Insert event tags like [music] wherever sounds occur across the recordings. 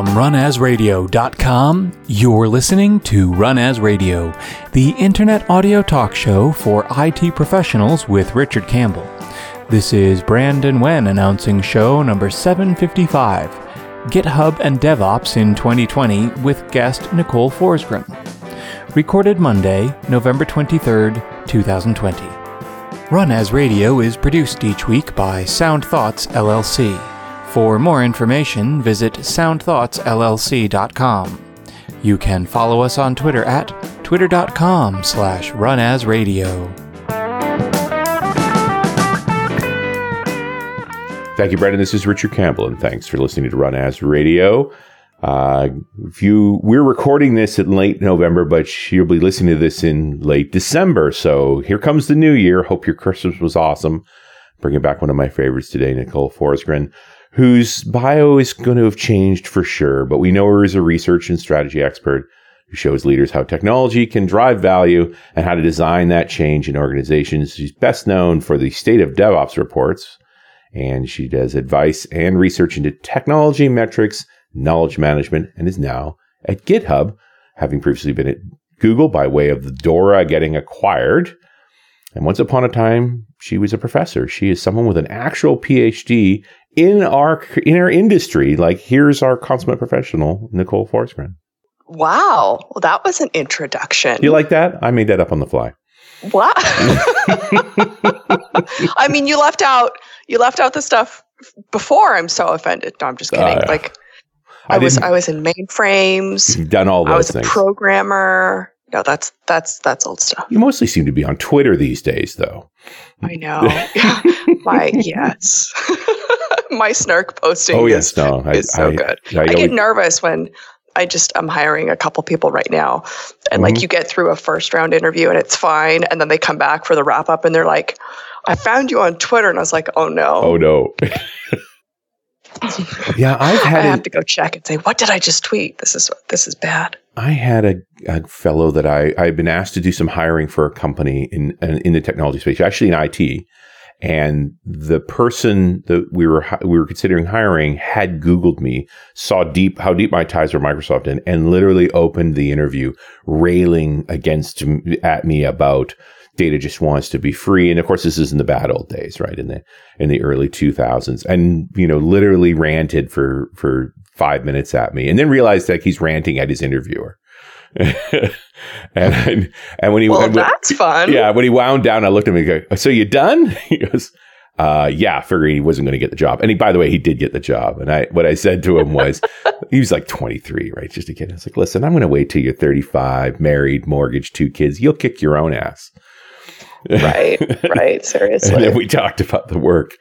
From runasradio.com, you're listening to Run As Radio, the internet audio talk show for IT professionals with Richard Campbell. This is Brandon Wen announcing show number 755 GitHub and DevOps in 2020 with guest Nicole Forsgren. Recorded Monday, November 23rd, 2020. Run As Radio is produced each week by Sound Thoughts LLC. For more information, visit soundthoughtsllc.com. You can follow us on Twitter at twitter.com slash runasradio. Thank you, Brendan. This is Richard Campbell, and thanks for listening to Run As Radio. Uh, if you, we're recording this in late November, but you'll be listening to this in late December. So here comes the new year. Hope your Christmas was awesome. Bringing back one of my favorites today, Nicole Forsgren whose bio is going to have changed for sure, but we know her as a research and strategy expert who shows leaders how technology can drive value and how to design that change in organizations. She's best known for the State of DevOps reports, and she does advice and research into technology metrics, knowledge management, and is now at GitHub, having previously been at Google by way of the Dora getting acquired. And once upon a time, she was a professor. She is someone with an actual PhD in our in our industry. Like here's our consummate professional, Nicole Forsgren. Wow, well, that was an introduction. You like that? I made that up on the fly. Wow. [laughs] I mean, you left out you left out the stuff before. I'm so offended. No, I'm just kidding. Uh, like I, I was I was in mainframes. Done all those I was things. a programmer. No, that's that's that's old stuff. You mostly seem to be on Twitter these days, though. I know. [laughs] [laughs] My yes. [laughs] my snark posting oh, yes, is, no, I, is so I, good. I, I get nervous when I just I'm hiring a couple people right now, and mm-hmm. like you get through a first round interview and it's fine, and then they come back for the wrap up and they're like, "I found you on Twitter," and I was like, "Oh no, oh no." yeah, I've had. I have a, to go check and say, "What did I just tweet? This is this is bad." I had a, a fellow that I I've been asked to do some hiring for a company in in the technology space, actually in IT, and the person that we were we were considering hiring had googled me saw deep how deep my ties were microsoft and, and literally opened the interview railing against at me about data just wants to be free. And of course this is in the bad old days right? In the in the early 2000s and you know literally ranted for for 5 minutes at me and then realized that he's ranting at his interviewer [laughs] and and when he well, that's fun. Yeah, when he wound down, I looked at him and go, "So you done?" [laughs] He goes, uh, "Yeah." Figuring he wasn't going to get the job, and he, by the way, he did get the job. And I, what I said to him was, [laughs] he was like 23, right, just a kid. I was like, "Listen, I'm going to wait till you're 35, married, mortgage, two kids. You'll kick your own ass." right, right. Seriously. and then we talked about the work.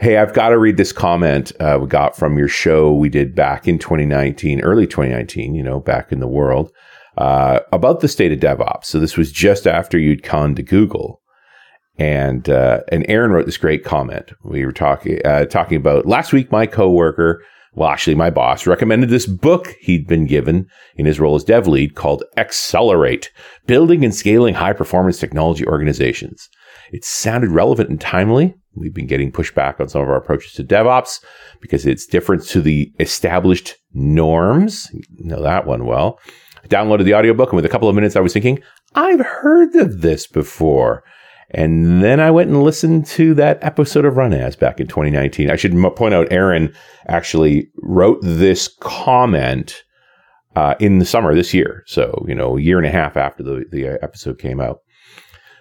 Hey, I've got to read this comment uh, we got from your show we did back in 2019, early 2019, you know, back in the world uh, about the state of DevOps. So this was just after you'd gone to Google. And uh, and Aaron wrote this great comment. We were talking uh, talking about last week. My coworker, well, actually, my boss recommended this book he'd been given in his role as dev lead called "Accelerate: Building and Scaling High Performance Technology Organizations." It sounded relevant and timely. We've been getting pushback on some of our approaches to DevOps because it's different to the established norms. You know that one well downloaded the audiobook, and with a couple of minutes, I was thinking, I've heard of this before. And then I went and listened to that episode of Run As back in 2019. I should point out, Aaron actually wrote this comment uh, in the summer this year. So, you know, a year and a half after the, the episode came out.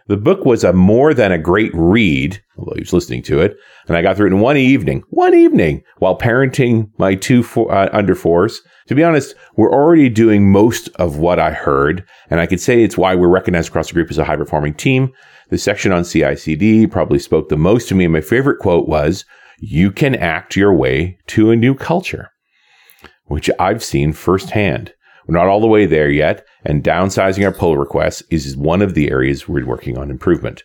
The book was a more than a great read, although he was listening to it. And I got through it in one evening, one evening while parenting my two four, uh, under fours. To be honest, we're already doing most of what I heard. And I could say it's why we're recognized across the group as a high performing team. The section on CICD probably spoke the most to me. And my favorite quote was, you can act your way to a new culture, which I've seen firsthand. We're not all the way there yet, and downsizing our pull requests is one of the areas we're working on improvement.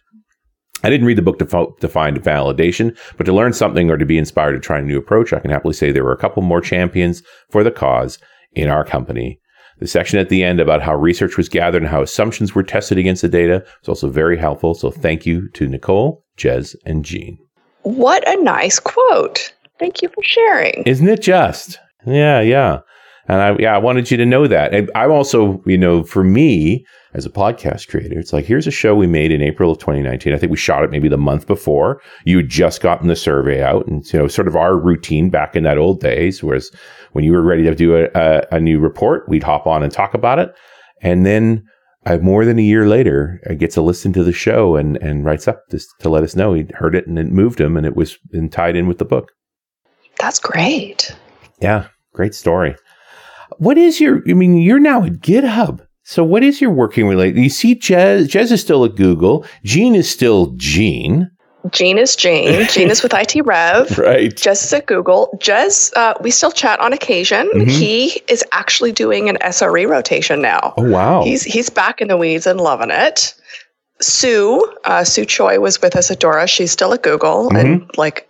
I didn't read the book to, fo- to find validation, but to learn something or to be inspired to try a new approach, I can happily say there were a couple more champions for the cause in our company. The section at the end about how research was gathered and how assumptions were tested against the data was also very helpful. So thank you to Nicole, Jez, and Gene. What a nice quote. Thank you for sharing. Isn't it just? Yeah, yeah. And I, yeah, I wanted you to know that. And I'm also, you know, for me as a podcast creator, it's like, here's a show we made in April of 2019. I think we shot it maybe the month before. You had just gotten the survey out and, you know, sort of our routine back in that old days was when you were ready to do a, a, a new report, we'd hop on and talk about it. And then uh, more than a year later, I gets to listen to the show and, and writes up this to let us know he'd heard it and it moved him and it was and tied in with the book. That's great. Yeah, great story. What is your? I mean, you're now at GitHub. So what is your working relationship? You see, Jez, Jez is still at Google. Gene is still Gene. Gene is Jane. [laughs] Gene is with IT Rev. Right. Jez is at Google. Jez, uh, we still chat on occasion. Mhm. He is actually doing an SRE rotation now. Oh wow. He's he's back in the weeds and loving it. Sue, uh, Sue Choi was with us at Dora. She's still at Google and like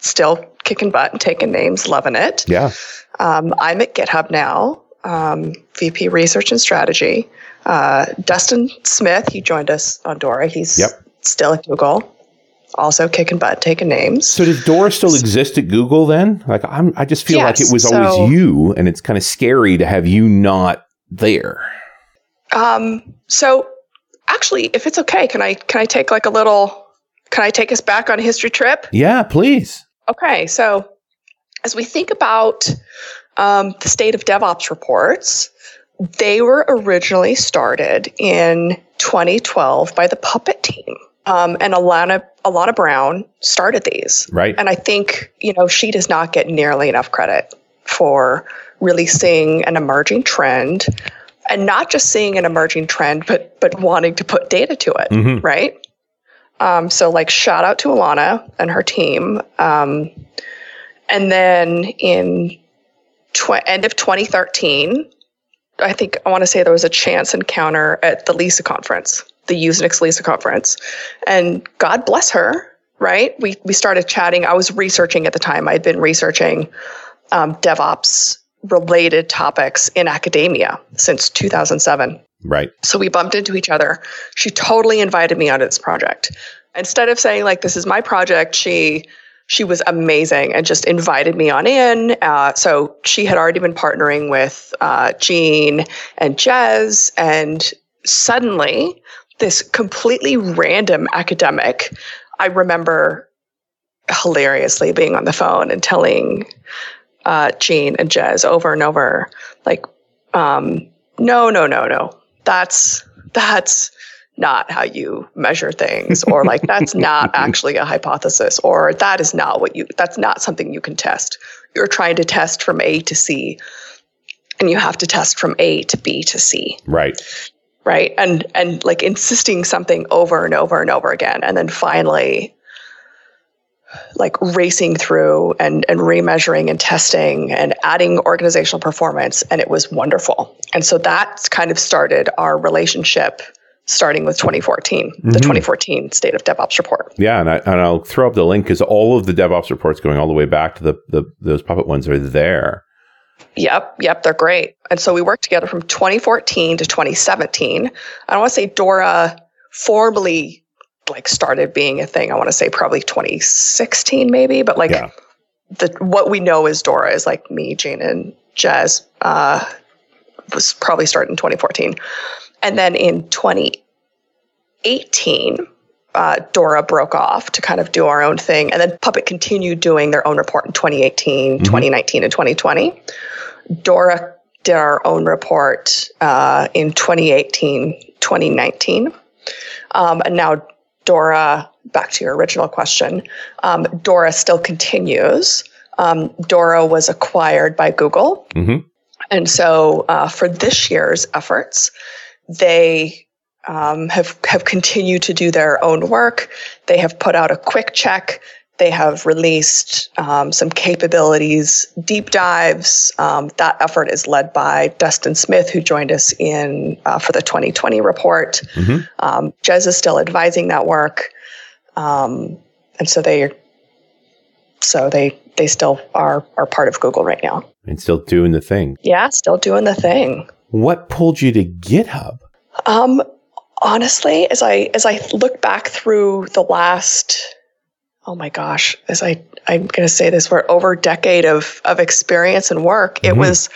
still kicking butt and taking names, loving it. yeah. Um, I'm at GitHub now, um, VP Research and Strategy. Uh, Dustin Smith, he joined us on Dora. He's Yep. still at Google, also kicking butt, taking names. So does Dora still exist at Google then? Like I'm, I just feel like it was so- always you, and it's kind of scary to have you not there. Um, so actually, if it's okay, can I can I take like a little? Can I take us back on a history trip? Yeah, please. Okay, so as we think about um, the state of DevOps reports, they were originally started in 2012 by the Puppet team. Um, and Alanna, Alanna Brown started these. Right. And I think, you know, she does not get nearly enough credit for really seeing an emerging trend and not just seeing an emerging trend, but but wanting to put data to it, Mhm. right? Um, so like shout out to Alanna and her team. Um, and then in tw- end of 2013, I think I want to say there was a chance encounter at the Lisa conference, the USENIX Lisa conference, and God bless her. Right, we we started chatting. I was researching at the time. I'd been researching um, DevOps related topics in academia since 2007. Right. So we bumped into each other. She totally invited me onto this project. Instead of saying like this is my project, she she was amazing and just invited me on in. Uh, so she had already been partnering with uh, Gene and Jez, and suddenly this completely random academic. I remember hilariously being on the phone and telling uh, Gene and Jez over and over, like, um, no, no, no, no, that's that's not how you measure things or like that's not [laughs] actually a hypothesis or that is not what you that's not something you can test. You're trying to test from a to c and you have to test from a to b to c. Right. right? And and like insisting something over and over and over again and then finally like racing through and and remeasuring and testing and adding organizational performance and it was wonderful and so that's kind of started our relationship starting with 2014 the Mhm. 2014 state of devops report Yeah, and I and I'll throw up the link because all of the DevOps reports going all the way back to the, the those puppet ones are there. Yep, yep, they're great. And so we worked together from 2014 to 2017. I don't want to say Dora formally like started being a thing. I want to say probably 2016 maybe, but like Yeah. the what we know is Dora is like me, Jane, and Jez uh, was probably started in 2014, and then in 2018. Uh, Dora broke off to kind of do our own thing. And then Puppet continued doing their own report in 2018, Mhm. 2019, and 2020. Dora did our own report uh, in 2018, 2019. Um, and now Dora, back to your original question, um, Dora still continues. Um, Dora was acquired by Google. hmm And so uh, for this year's efforts, they um, have have continued to do their own work. They have put out a quick check. They have released um, some capabilities, deep dives. Um, that effort is led by Dustin Smith, who joined us in uh, for the 2020 report. Um, Jez is still advising that work, um, and so they so they they still are are part of Google right now. And still doing the thing. Yeah, still doing the thing. What pulled you to GitHub? Um, honestly, as I as I look back through the last oh my gosh, as I I'm going to say this, for over a decade of of experience and work, it Mhm. was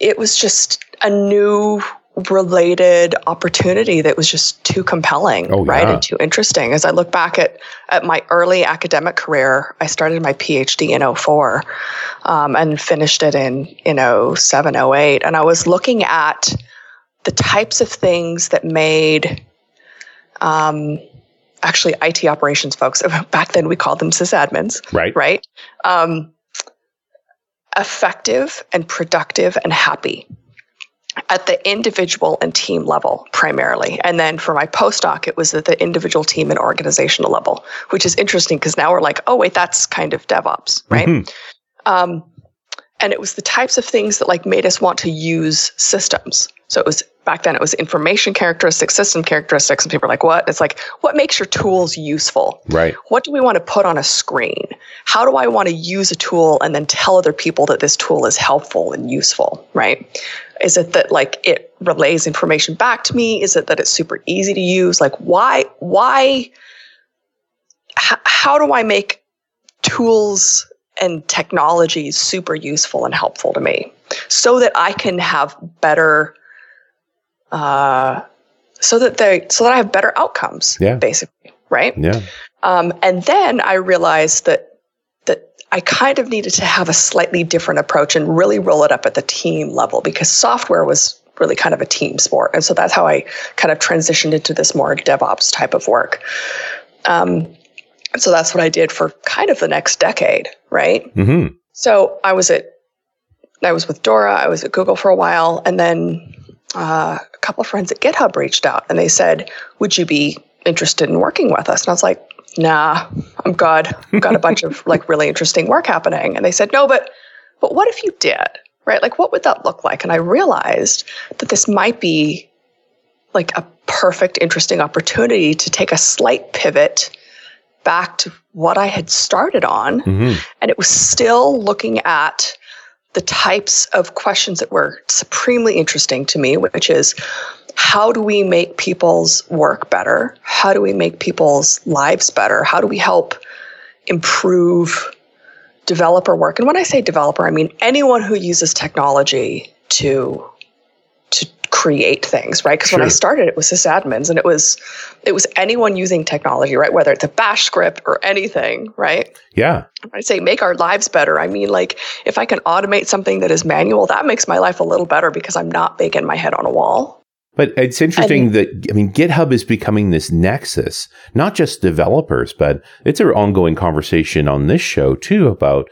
it was just a new related opportunity that was just too compelling, Oh, right, yeah. and too interesting. As I look back at at my early academic career, I started my PhD in 04 um, and finished it in in 07, 08. and I was looking at the types of things that made um, actually IT operations folks. [laughs] Back then, we called them sysadmins, Right. right? Um, effective and productive and happy at the individual and team level primarily. And then for my postdoc, it was at the individual team and organizational level, which is interesting because now we're like, oh, wait, that's kind of DevOps, right? Mhm. Um, and it was the types of things that like made us want to use systems. So it was back then it was information characteristics, system characteristics, and people are like, what? It's like, what makes your tools useful? Right. What do we want to put on a screen? How do I want to use a tool and then tell other people that this tool is helpful and useful, right? Is it that like it relays information back to me? Is it that it's super easy to use? Like why why h- how do I make tools and technologies super useful and helpful to me so that I can have better uh, so that they so that I have better outcomes Yeah. basically right Yeah. um, and then I realized that that I kind of needed to have a slightly different approach and really roll it up at the team level because software was really kind of a team sport, and so that's how I kind of transitioned into this more DevOps type of work. Um, and so that's what I did for kind of the next decade, right? Mm-hmm. So I was at, I was with Dora. I was at Google for a while, and then uh, a couple of friends at GitHub reached out and they said, "Would you be interested in working with us?" And I was like, "Nah, I'm good. I've got a bunch of like really interesting work happening." And they said, "No, but but what if you did? Right? Like, what would that look like?" And I realized that this might be like a perfect, interesting opportunity to take a slight pivot back to what I had started on hmm and it was still looking at the types of questions that were supremely interesting to me, which is how do we make people's work better? How do we make people's lives better? How do we help improve developer work? And when I say developer, I mean anyone who uses technology to create things, right? Because when I started, it was sysadmins, and it was it was anyone using technology, right? Whether it's a Bash script or anything, right? Yeah. I say make our lives better, I mean like if I can automate something that is manual, that makes my life a little better because I'm not banging my head on a wall. But it's interesting that I mean GitHub is becoming this nexus, not just developers, but it's an ongoing conversation on this show too about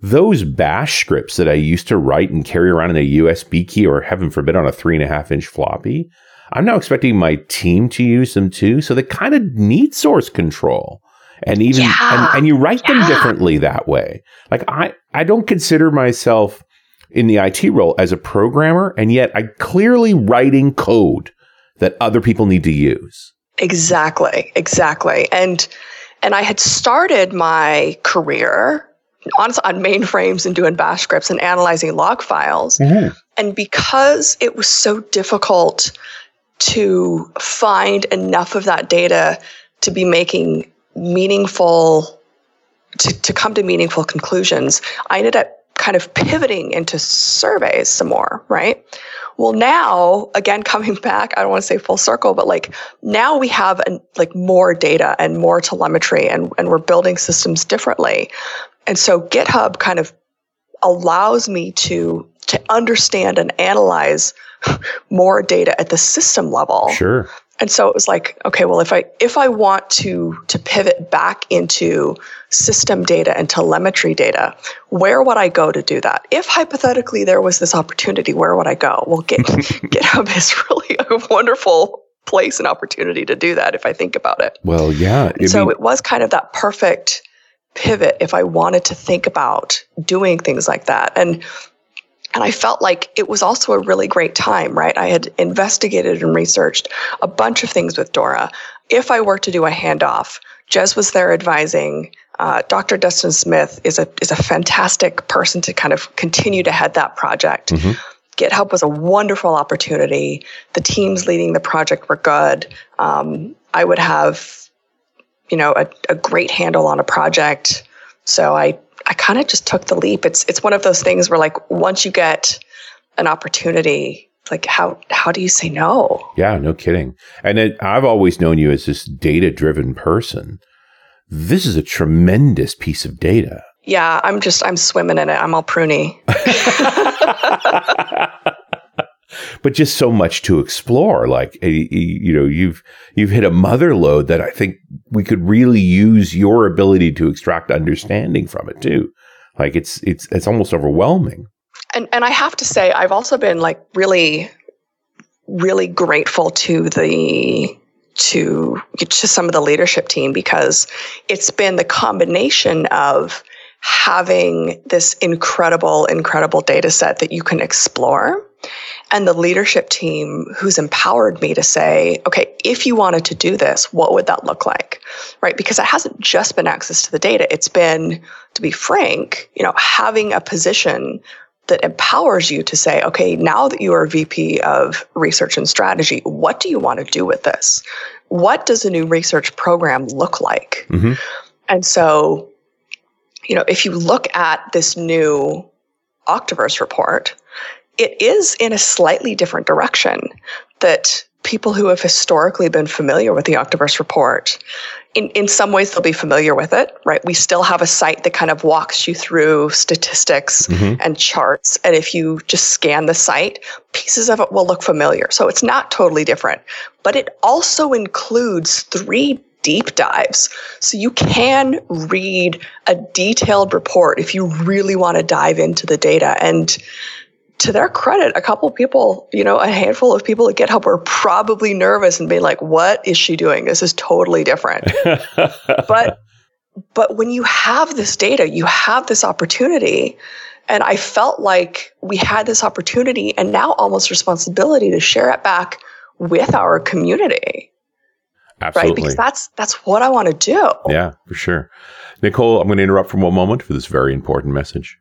those bash scripts that I used to write and carry around in a USB key or heaven forbid on a three and a half inch floppy. I'm now expecting my team to use them too. So they kind of need source control. And even Yeah, and, and you write them differently that way. Like I, I don't consider myself in the IT role as a programmer, and yet I clearly writing code that other people need to use. Exactly, exactly. And and I had started my career on on mainframes and doing bash scripts and analyzing log files. Mm-hmm. And because it was so difficult to find enough of that data to be making meaningful, to, to come to meaningful conclusions, I ended up kind of pivoting into surveys some more, right? Well, now, again, [laughs] coming back, I don't want to say full circle, but like now we have an, like more data and more telemetry and, and we're building systems differently. And so GitHub kind of allows me to to understand and analyze [laughs] more data at the system level. Sure. And so it was like, okay, well, if I if I want to to pivot back into system data and telemetry data, where would I go to do that? If hypothetically there was this opportunity, where would I go? Well, Git, [laughs] GitHub is really a wonderful place and opportunity to do that if I think about it. Well, yeah. So mean, it was kind of that perfect pivot if I wanted to think about doing things like that. And and I felt like it was also a really great time, right? I had investigated and researched a bunch of things with Dora. If I were to do a handoff, Jez was there advising. Uh, Dr. Dustin Smith is a is a fantastic person to kind of continue to head that project. Mhm. GitHub was a wonderful opportunity. The teams leading the project were good. Um, I would have you know, a, a great handle on a project. So I, I kind of just took the leap. It's, it's one of those things where like once you get an opportunity, like how, how do you say no? Yeah, no kidding. And it, I've always known you as this data driven person. This is a tremendous piece of data. Yeah, I'm just, I'm swimming in it. I'm all pruny. [laughs] [laughs] but just so much to explore. Like eh, eh, you know, you've you've hit a mother load that I think we could really use your ability to extract understanding from it too. Like it's it's it's almost overwhelming. And and I have to say, I've also been like really, really grateful to the to to some of the leadership team because it's been the combination of having this incredible, incredible data set that you can explore and the leadership team who's empowered me to say, okay, if you wanted to do this, what would that look like? Right? Because it hasn't just been access to the data. It's been, to be frank, you know, having a position that empowers you to say, okay, now that you are VP of research and strategy, what do you want to do with this? What does a new research program look like? Mm-hmm. And so, you know, if you look at this new Octoverse report, it is in a slightly different direction that people who have historically been familiar with the Octoverse report, in, in some ways they'll be familiar with it, right? We still have a site that kind of walks you through statistics mm-hmm. and charts. And if you just scan the site, pieces of it will look familiar. So it's not totally different, but it also includes three deep dives. So you can read a detailed report if you really want to dive into the data. And to their credit, a couple people, you know, a handful of people at GitHub were probably nervous and being like, what is she doing? This is totally different. [laughs] but but when you have this data, you have this opportunity. And I felt like we had this opportunity and now almost responsibility to share it back with our community. Absolutely. Right? Because that's that's what I want to do. Yeah, for sure. Nicole, I'm going to interrupt for one moment for this very important message.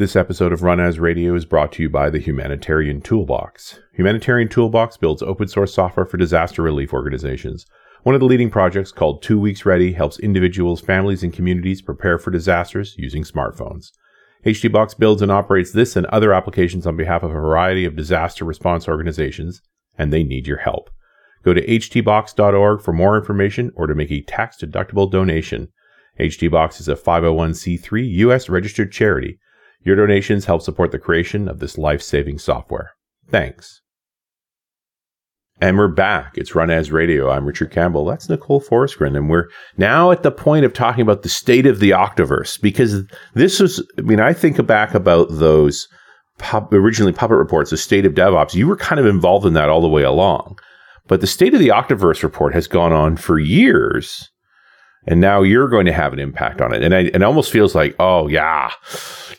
This episode of Run As Radio is brought to you by the Humanitarian Toolbox. Humanitarian Toolbox builds open source software for disaster relief organizations. One of the leading projects called Two Weeks Ready helps individuals, families, and communities prepare for disasters using smartphones. HTBox builds and operates this and other applications on behalf of a variety of disaster response organizations, and they need your help. Go to htbox.org for more information or to make a tax deductible donation. HTBox is a 501c3 U.S. registered charity. Your donations help support the creation of this life saving software. Thanks. And we're back. It's Run As Radio. I'm Richard Campbell. That's Nicole Forsgren. And we're now at the point of talking about the state of the Octoverse because this was, I mean, I think back about those pub, originally puppet reports, the state of DevOps. You were kind of involved in that all the way along. But the state of the Octoverse report has gone on for years and now you're going to have an impact on it. And I, it almost feels like, oh yeah,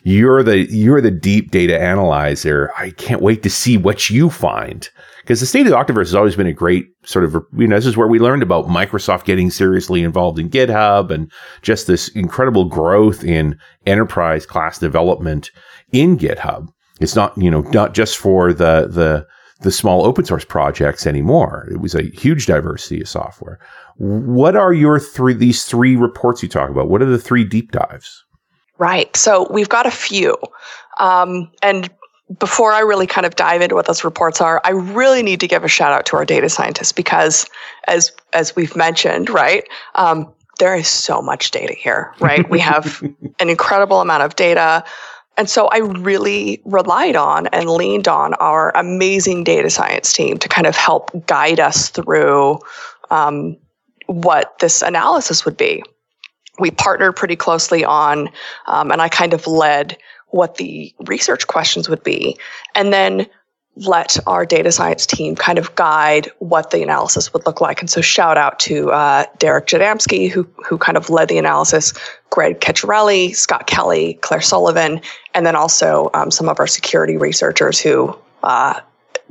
you're the you're the deep data analyzer. I can't wait to see what you find because the state of the Octoverse has always been a great sort of you know this is where we learned about Microsoft getting seriously involved in GitHub and just this incredible growth in enterprise class development in GitHub. It's not you know not just for the the the small open source projects anymore. It was a huge diversity of software. What are your three, these three reports you talk about? What are the three deep dives? Right. So we've got a few. Um, and before I really kind of dive into what those reports are, I really need to give a shout out to our data scientists because as, as we've mentioned, right, um, there is so much data here, right? we have [laughs] an incredible amount of data. And so I really relied on and leaned on our amazing data science team to kind of help guide us through um, what this analysis would be. We partnered pretty closely on, um, and I kind of led what the research questions would be, and then let our data science team kind of guide what the analysis would look like. And so, shout out to uh, Derek Jedamski, who who kind of led the analysis, Greg Ceccarelli, Scott Kelly, Clair Sullivan, and then also um, some of our security researchers who uh,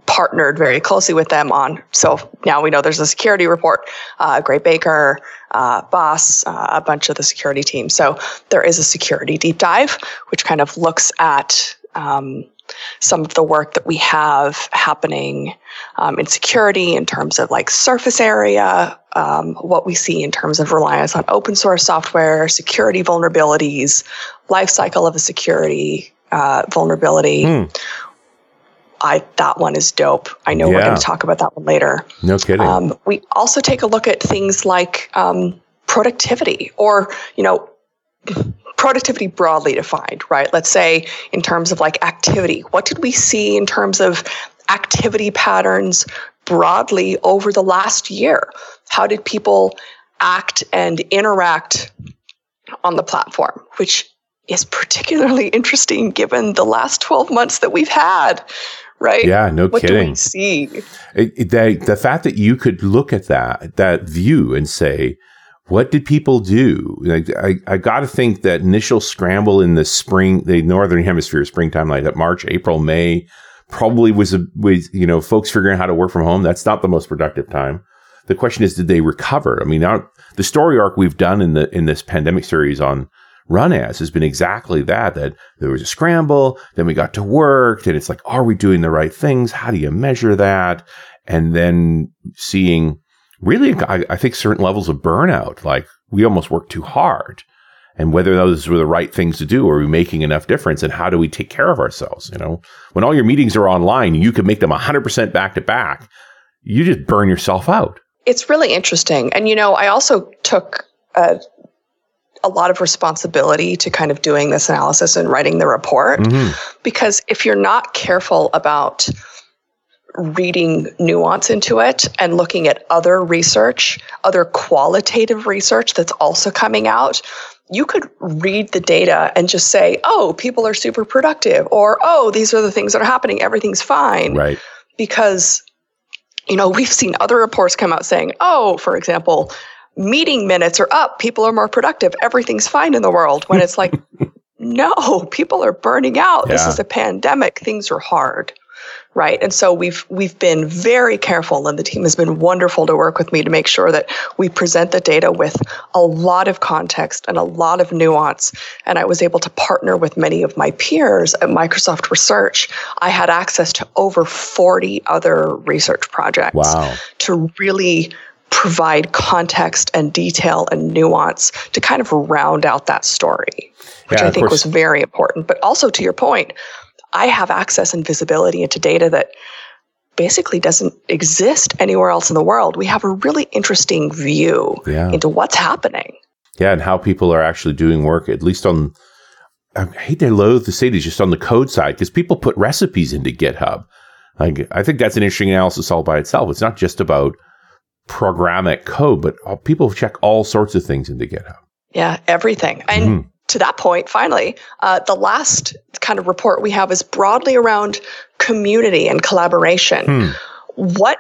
partnered very closely with them on. So now we know there's a security report, uh, Baker, uh, Boss, uh, a bunch of the security team. So there is a security deep dive, which kind of looks at um, some of the work that we have happening um, in security in terms of like surface area, um, what we see in terms of reliance on open source software, security vulnerabilities, life cycle of a security uh, vulnerability. Hmm. I that one is dope. I know yeah. we're going to talk about that one later. No kidding. Um, we also take a look at things like um, productivity, or you know, productivity broadly defined, right? Let's say in terms of like activity. What did we see in terms of activity patterns broadly over the last year? How did people act and interact on the platform? Which is particularly [laughs] interesting given the last 12 months that we've had right? Yeah, no what kidding. Do we see it, it, the, the fact that you could look at that that view and say, what did people do? Like, I, I got to think that initial scramble in the spring, the northern hemisphere springtime, like that March, April, May, probably was a was you know folks figuring out how to work from home. That's not the most productive time. The question is, did they recover? I mean, now the story arc we've done in the in this pandemic series on run as has been exactly that that there was a scramble then we got to work and it's like are we doing the right things? How do you measure that? And then seeing really I, I think certain levels of burnout like we almost work too hard. And whether those were the right things to do are we making enough difference and how do we take care of ourselves you know? When all your meetings are online you can make them 100% back to back. You just burn yourself out. It's really interesting. And you know i also took a a lot of responsibility to kind of doing this analysis and writing the report. Mm-hmm. Because if you're not careful about reading nuance into it and looking at other research, other qualitative research that's also coming out, you could read the data and just say, oh, people are super productive, or oh, these are the things that are happening, everything's fine. Right. Because, you know, we've seen other reports come out saying, oh, for example, meeting minutes are up, people are more productive, everything's fine in the world. When it's like, [laughs] no, people are burning out. Yeah. This is a pandemic. Things are hard. Right. And so we've we've been very careful and the team has been wonderful to work with me to make sure that we present the data with a lot of context and a lot of nuance. And I was able to partner with many of my peers at Microsoft Research. I had access to over 40 other research projects wow. to really provide context and detail and nuance to kind of round out that story, which yeah, I think was very important. But also to your point, I have access and visibility into data that basically doesn't exist anywhere else in the world. We have a really interesting view yeah. into what's happening. Yeah, and how people are actually doing work, at least on, I hate to loathe to say this, just on the code side, because people put recipes into GitHub. Like, I think that's an interesting analysis all by itself. It's not just about programmatic code, but people check all sorts of things into GitHub. Yeah, everything. And mm-hmm. to that point, finally, uh, the last kind of report we have is broadly around community and collaboration. Hmm. What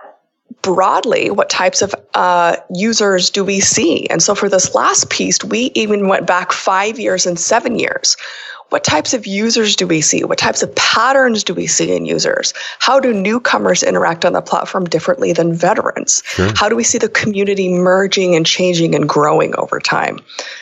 broadly, what types of uh, users do we see? And so for this last piece, we even went back five years and seven years what types of users do we see? What types of patterns do we see in users? How do newcomers interact on the platform differently than veterans? Sure. How do we see the community merging and changing and growing over time?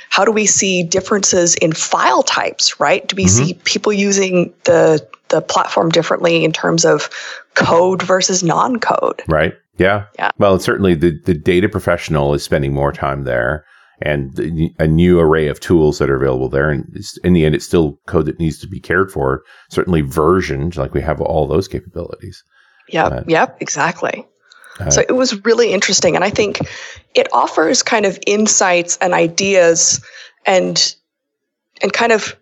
How do we see differences in file types, right? Do we mm-hmm. see people using the the platform differently in terms of code versus non-code? Right. Yeah. Yeah. Well, certainly the the data professional is spending more time there and a new array of tools that are available there. And in the end, it's still code that needs to be cared for, certainly versioned, like we have all those capabilities. Yep, uh, yep, exactly. Uh, so it was really interesting. And I think it offers kind of insights and ideas and and kind of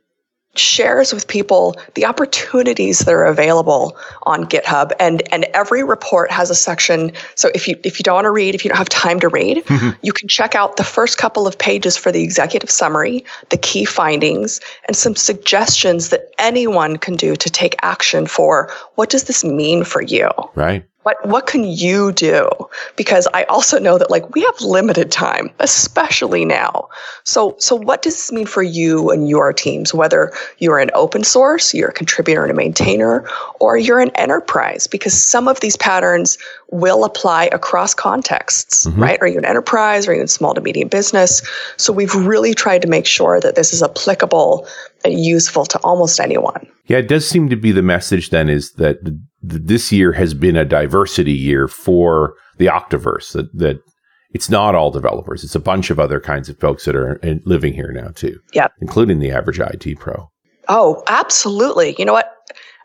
shares with people the opportunities that are available on GitHub and and every report has a section. So if you if you don't want to read if you don't have time to read mm-hmm. you can check out the first couple of pages for the executive summary the key findings and some suggestions that anyone can do to take action for what does this mean for you? Right what what can you do? Because i also know that like we have limited time especially now. So so what does this mean for you and your teams whether you're an open source you're a contributor and a maintainer or you're an enterprise? Because some of these patterns will apply across contexts mm-hmm. right? Are you an enterprise? Are you in small to medium business? So we've really tried to make sure that this is applicable and useful to almost anyone. Yeah it does seem to be the message then is that this year has been a diversity year for the Octoverse. That that it's not all developers; it's a bunch of other kinds of folks that are living here now too. Yeah, including the average IT pro. Oh, absolutely. You know what?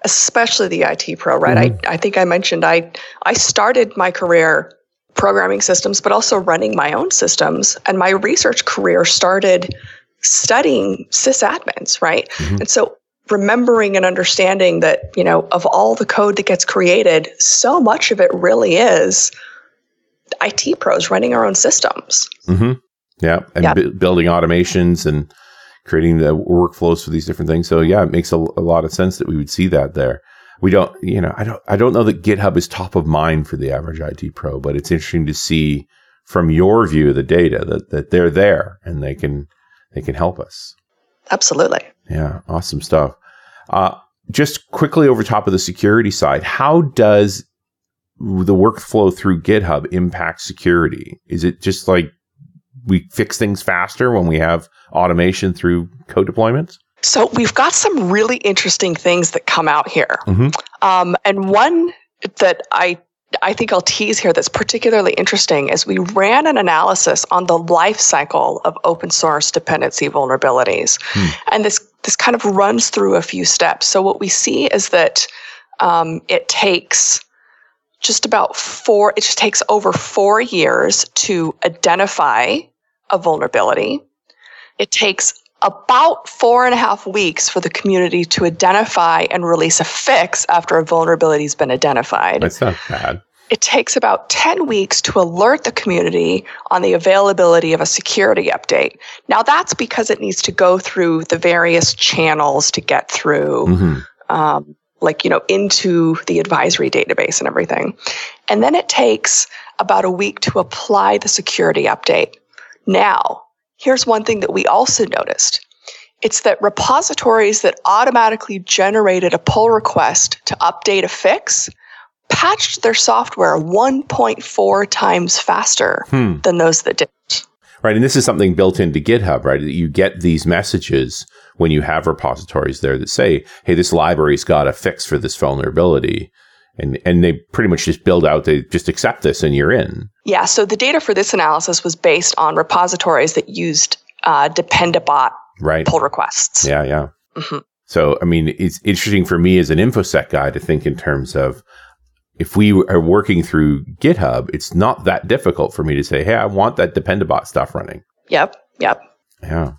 Especially the IT pro, right? Mm-hmm. I I think I mentioned I I started my career programming systems, but also running my own systems, and my research career started studying sysadmins, right? Mm-hmm. And so remembering and understanding that, you know, of all the code that gets created, so much of it really is IT pros running our own systems. Mm-hmm. Yeah. And yep. building automations and creating the workflows for these different things. So yeah, it makes a, a lot of sense that we would see that there. We don't, you know, I don't, I don't know that GitHub is top of mind for the average IT pro, but it's interesting to see from your view of the data that, that they're there and they can, they can help us. Absolutely. Yeah, awesome stuff. Uh, just quickly over top of the security side, how does the workflow through GitHub impact security? Is it just like we fix things faster when we have automation through code deployments? So we've got some really interesting things that come out here. Mm-hmm. Um, and one that I I think I'll tease here that's particularly interesting is we ran an analysis on the life cycle of open source dependency vulnerabilities. Hmm. And this, this kind of runs through a few steps. So what we see is that um, it takes just about four, it just takes over four years to identify a vulnerability. It takes about four and a half weeks for the community to identify and release a fix after a vulnerability has been identified. That's not bad. It takes about 10 weeks to alert the community on the availability of a security update. Now, that's because it needs to go through the various channels to get through. Mm-hmm. Um, like you know into the advisory database and everything and then it takes about a week to apply the security update now here's one thing that we also noticed it's that repositories that automatically generated a pull request to update a fix patched their software 1.4 times faster hmm. than those that didn't. Right. And this is something built into GitHub, right? That you get these messages when you have repositories there that say, hey, this library's got a fix for this vulnerability. And, and they pretty much just build out, they just accept this and you're in. Yeah. So the data for this analysis was based on repositories that used uh, Dependabot right. pull requests. Yeah. Yeah. Mm-hmm. So, I mean, it's interesting for me as an InfoSec guy to think in terms of if we are working through GitHub, it's not that difficult for me to say, hey, I want that Dependabot stuff running. Yep. Yep. Yeah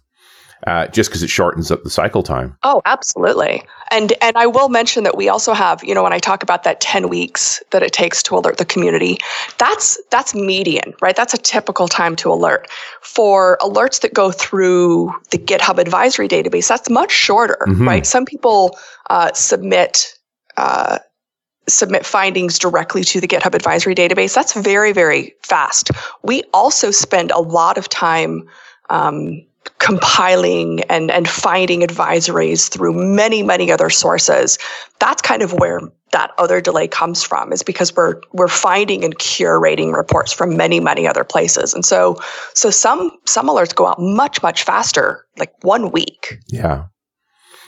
uh, just because it shortens up the cycle time. Oh, absolutely. And and I will mention that we also have, you know, when I talk about that 10 weeks that it takes to alert the community, that's that's median, right? That's a typical time to alert. For alerts that go through the GitHub advisory database, that's much shorter, mm-hmm. right? Some people uh, submit uh, submit findings directly to the GitHub advisory database. That's very, very fast. We also spend a lot of time um, compiling and, and finding advisories through many, many other sources. That's kind of where that other delay comes from is because we're we're finding and curating reports from many, many other places. And so so some some alerts go out much, much faster, like one week. Yeah.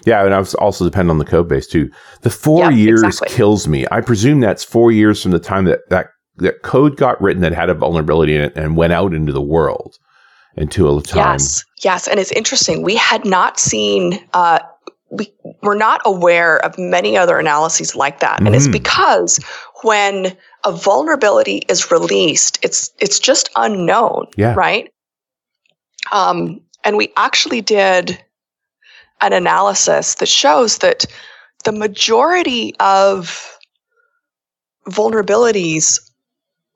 Yeah, and I was also depend on the code base too. The four yeah, years exactly. kills me. I presume that's four years from the time that, that that code got written that had a vulnerability in it and went out into the world until a time. Yes, yes, and it's interesting. We had not seen. Uh, we were not aware of many other analyses like that, mm-hmm. and it's mm-hmm. because when a vulnerability is released, it's it's just unknown, yeah. right? Um, and we actually did an analysis that shows that the majority of vulnerabilities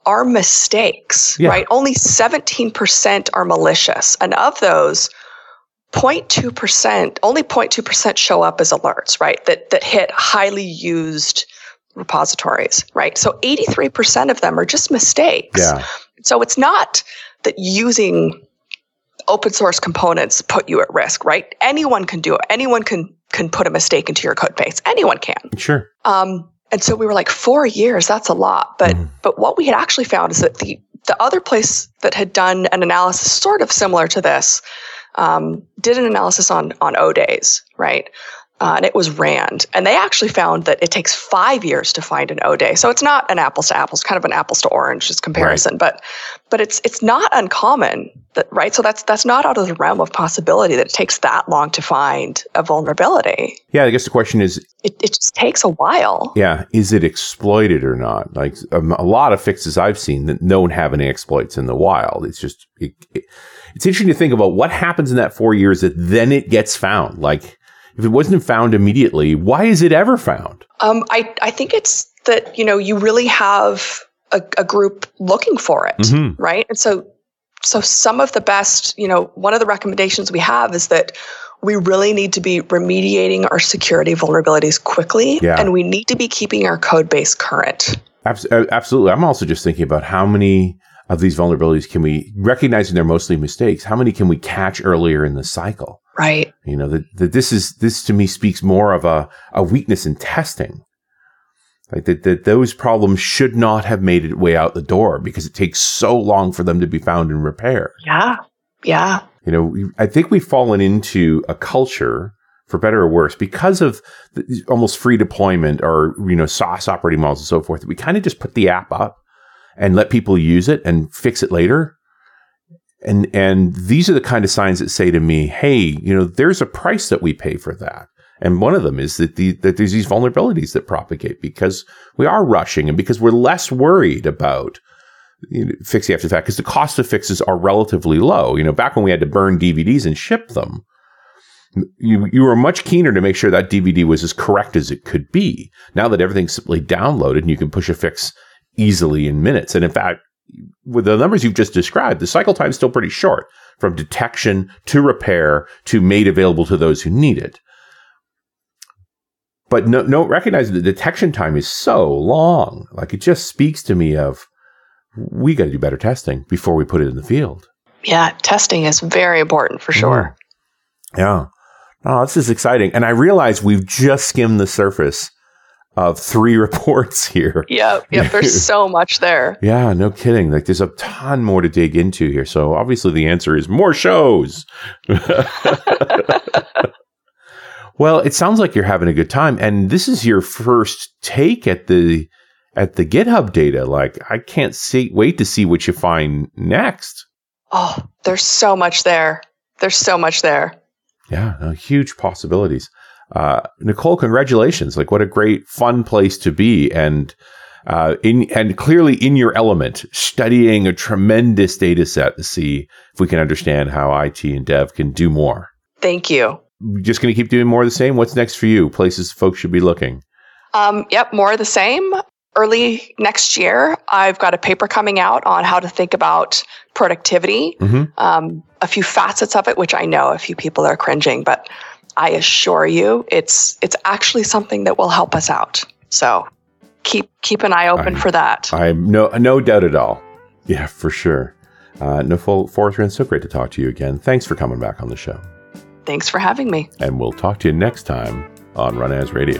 are mistakes, yeah. right? Only 17% are malicious. And of those, 0.2%, only 0.2% show up as alerts, right? That, that hit highly used repositories, right? So 83% of them are just mistakes. Yeah. So it's not that using open source components put you at risk, right? Anyone can do it. Anyone can can put a mistake into your code base. Anyone can. Sure. Um, and so we were like, four years, that's a lot. But mm. but what we had actually found is that the the other place that had done an analysis sort of similar to this um, did an analysis on on O days, right? Uh, and it was Rand. And they actually found that it takes five years to find an O day. So it's not an apples to apples, kind of an apples to oranges comparison, right. but but it's it's not uncommon that right. So that's that's not out of the realm of possibility that it takes that long to find a vulnerability. Yeah, I guess the question is, it it just takes a while. Yeah, is it exploited or not? Like um, a lot of fixes I've seen that don't have any exploits in the wild. It's just it, it, it's interesting to think about what happens in that four years that then it gets found. Like if it wasn't found immediately, why is it ever found? Um, I, I think it's that, you know, you really have a, a group looking for it, mm-hmm. right? And so, so some of the best, you know, one of the recommendations we have is that we really need to be remediating our security vulnerabilities quickly, yeah. and we need to be keeping our code base current. Absolutely. I'm also just thinking about how many of these vulnerabilities can we, recognizing they're mostly mistakes, how many can we catch earlier in the cycle? Right. You know, that, that this is, this to me speaks more of a, a weakness in testing. Like that, that those problems should not have made it way out the door because it takes so long for them to be found and repaired. Yeah. Yeah. You know, I think we've fallen into a culture for better or worse because of almost free deployment or, you know, SaaS operating models and so forth. We kind of just put the app up and let people use it and fix it later and and these are the kind of signs that say to me, "Hey, you know, there's a price that we pay for that." And one of them is that the that there's these vulnerabilities that propagate because we are rushing and because we're less worried about you know, fixing after the fact because the cost of fixes are relatively low. You know, back when we had to burn DVDs and ship them, you you were much keener to make sure that DVD was as correct as it could be. Now that everything's simply downloaded and you can push a fix easily in minutes, and in fact, with the numbers you've just described, the cycle time is still pretty short from detection to repair to made available to those who need it. But no, no, recognize the detection time is so long. Like it just speaks to me of we got to do better testing before we put it in the field. Yeah, testing is very important for sure. Mm. Yeah. Oh, this is exciting. And I realize we've just skimmed the surface of three [laughs] reports here. Yeah, yeah. There's [laughs] so much there. Yeah, no kidding. Like there's a ton more to dig into here. So obviously the answer is more shows. [laughs] well, it sounds like you're having a good time, and this is your first take at the at the GitHub data. Like I can't see wait to see what you find next. Oh, there's so much there. There's so much there. Yeah, no, huge possibilities uh, Nicole, congratulations! Like, what a great, fun place to be, and uh, in and clearly in your element, studying a tremendous data set to see if we can understand how IT and Dev can do more. Thank you. Just going to keep doing more of the same. What's next for you? Places folks should be looking. Um, yep, more of the same. Early next year, I've got a paper coming out on how to think about productivity. Mm-hmm. Um, a few facets of it, which I know a few people are cringing, but I assure you, it's it's actually something that will help us out. So keep keep an eye open I, for that. I no no doubt at all. Yeah, for sure. Uh, Nicole Forsgren, so great to talk to you again. Thanks for coming back on the show. Thanks for having me. And we'll talk to you next time on RunAs Radio.